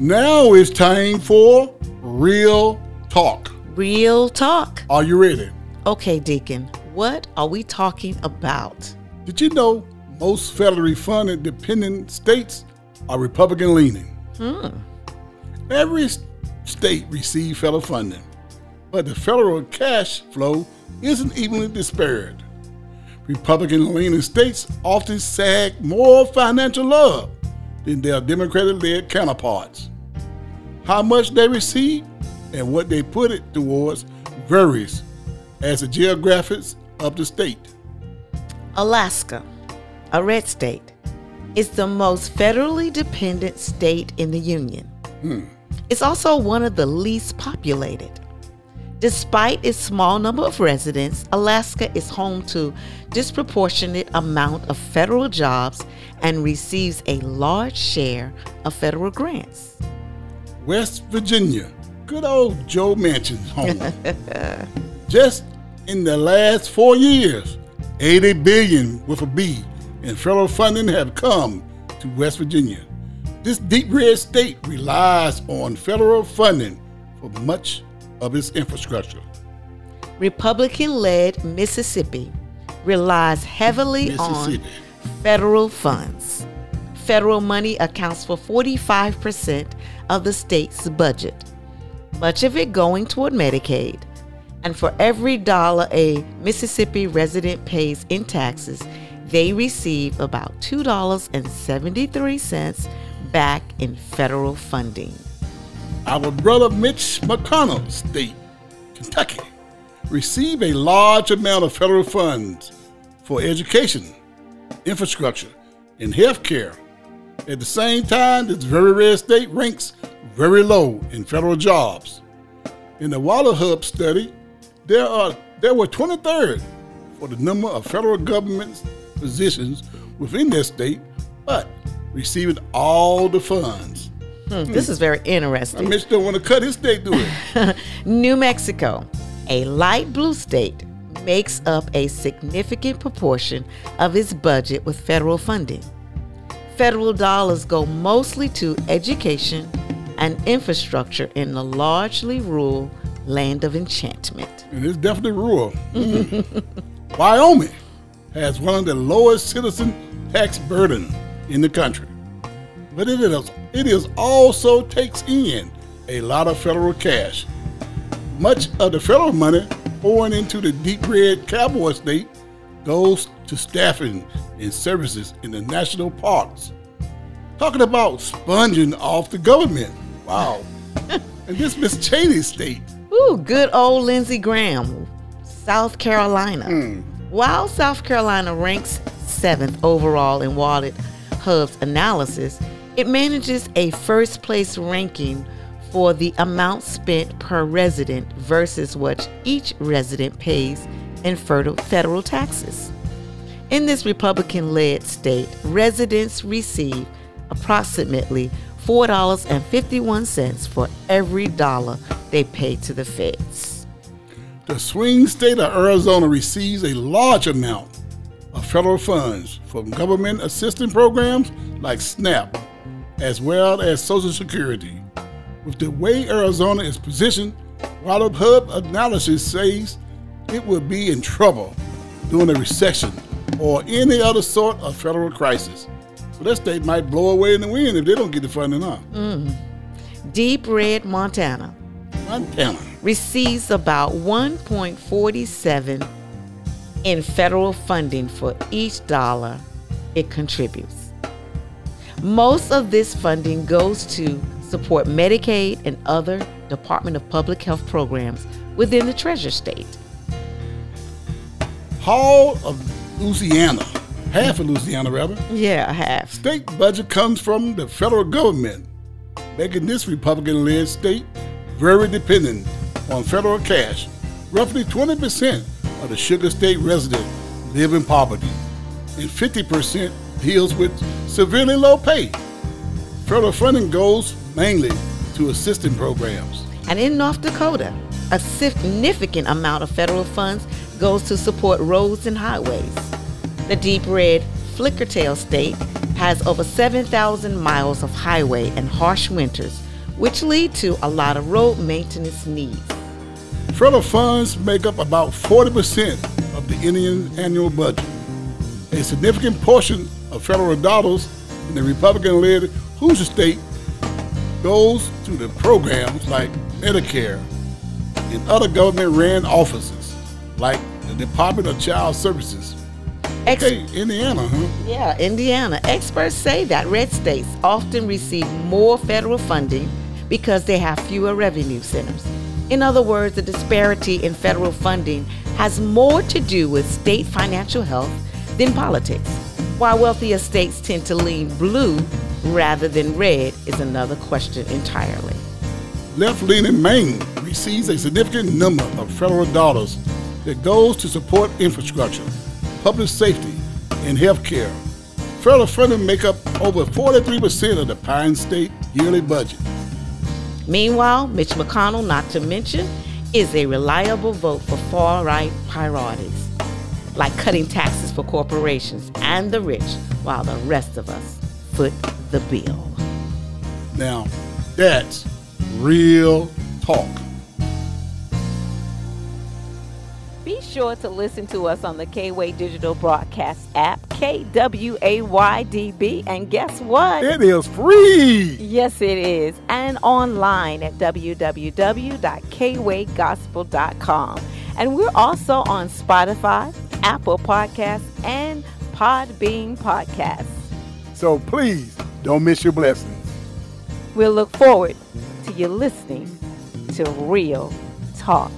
Now it's time for Real Talk. Real talk. Are you ready? Okay, Deacon, what are we talking about? Did you know most federally funded dependent states are Republican leaning? Hmm. Every state receives federal funding, but the federal cash flow isn't evenly dispersed. Republican leaning states often sag more financial love than their Democratic led counterparts. How much they receive and what they put it towards varies as the geographics of the state. Alaska, a red state, is the most federally dependent state in the Union. Hmm. It's also one of the least populated. Despite its small number of residents, Alaska is home to disproportionate amount of federal jobs and receives a large share of federal grants. West Virginia, good old Joe Manchin's home. Just in the last four years, 80 billion with a B in federal funding have come to West Virginia. This deep red state relies on federal funding for much of its infrastructure. Republican led Mississippi relies heavily on federal funds. Federal money accounts for 45% of the state's budget, much of it going toward Medicaid. And for every dollar a Mississippi resident pays in taxes, they receive about $2.73 back in federal funding. Our brother Mitch McConnell state, Kentucky, received a large amount of federal funds for education, infrastructure, and health care. At the same time, this very red state ranks very low in federal jobs. In the Wallet Hub study, there are there were 23rd for the number of federal government positions within their state, but receiving all the funds. Hmm, This is very Now, interesting. Mitch don't want to cut his state, do it. New Mexico, a light blue state, makes up a significant proportion of its budget with federal funding. Federal dollars go mostly to education and infrastructure in the largely rural land of enchantment. and it's definitely rural. Wyoming has one of the lowest citizen tax burden in the country, but it is it is also takes in a lot of federal cash. Much of the federal money pouring into the deep red cowboy state goes to staffing and services in the national parks. Talking about sponging off the government. Wow. and this Miss Cheney state Ooh, good old Lindsey Graham, South Carolina. Hmm. While South Carolina ranks seventh overall in Wallet Hub's analysis, it manages a first place ranking for the amount spent per resident versus what each resident pays in federal taxes. In this Republican led state, residents receive approximately $4.51 for every dollar they pay to the feds. The swing state of Arizona receives a large amount of federal funds from government assistance programs like SNAP, as well as Social Security. With the way Arizona is positioned, Wallet Hub analysis says it will be in trouble during a recession or any other sort of federal crisis. So that state might blow away in the wind if they don't get the funding, huh? Mm. Deep Red Montana Montana. receives about 1.47 in federal funding for each dollar it contributes. Most of this funding goes to support Medicaid and other Department of Public Health programs within the Treasure State. Hall of Louisiana, half of Louisiana rather, Yeah, half. state budget comes from the federal government, making this Republican led state very dependent on federal cash. Roughly 20% of the Sugar State residents live in poverty, and 50% deals with severely low pay. Federal funding goes mainly to assistance programs. And in North Dakota, a significant amount of federal funds goes to support roads and highways. The deep red Flickertail state has over 7,000 miles of highway and harsh winters which lead to a lot of road maintenance needs. Federal funds make up about 40% of the Indiana annual budget. A significant portion of federal dollars in the Republican led Hoosier state goes to the programs like Medicare and other government ran offices like the Department of Child Services. Ex- Okay, Indiana, huh? Yeah, Indiana. Experts say that red states often receive more federal funding because they have fewer revenue centers. In other words, the disparity in federal funding has more to do with state financial health than politics. Why wealthier states tend to lean blue rather than red is another question entirely. Left leaning Maine receives a significant number of federal dollars that goes to support infrastructure, public safety, and health care. Federal funding make up over 43% of the Pine State yearly budget. Meanwhile, Mitch McConnell, not to mention, is a reliable vote for far right priorities, like cutting taxes for corporations and the rich, while the rest of us foot the bill. Now, that's real talk. Be sure to listen to us on the K-Way Digital Broadcast app, KWAYDB, and guess what? It is free. Yes, it is. And online at www.kwaygospel.com. And we're also on Spotify, Apple Podcasts, and Podbean Podcasts. So please don't miss your blessings. We'll look forward to you listening to Real Talk.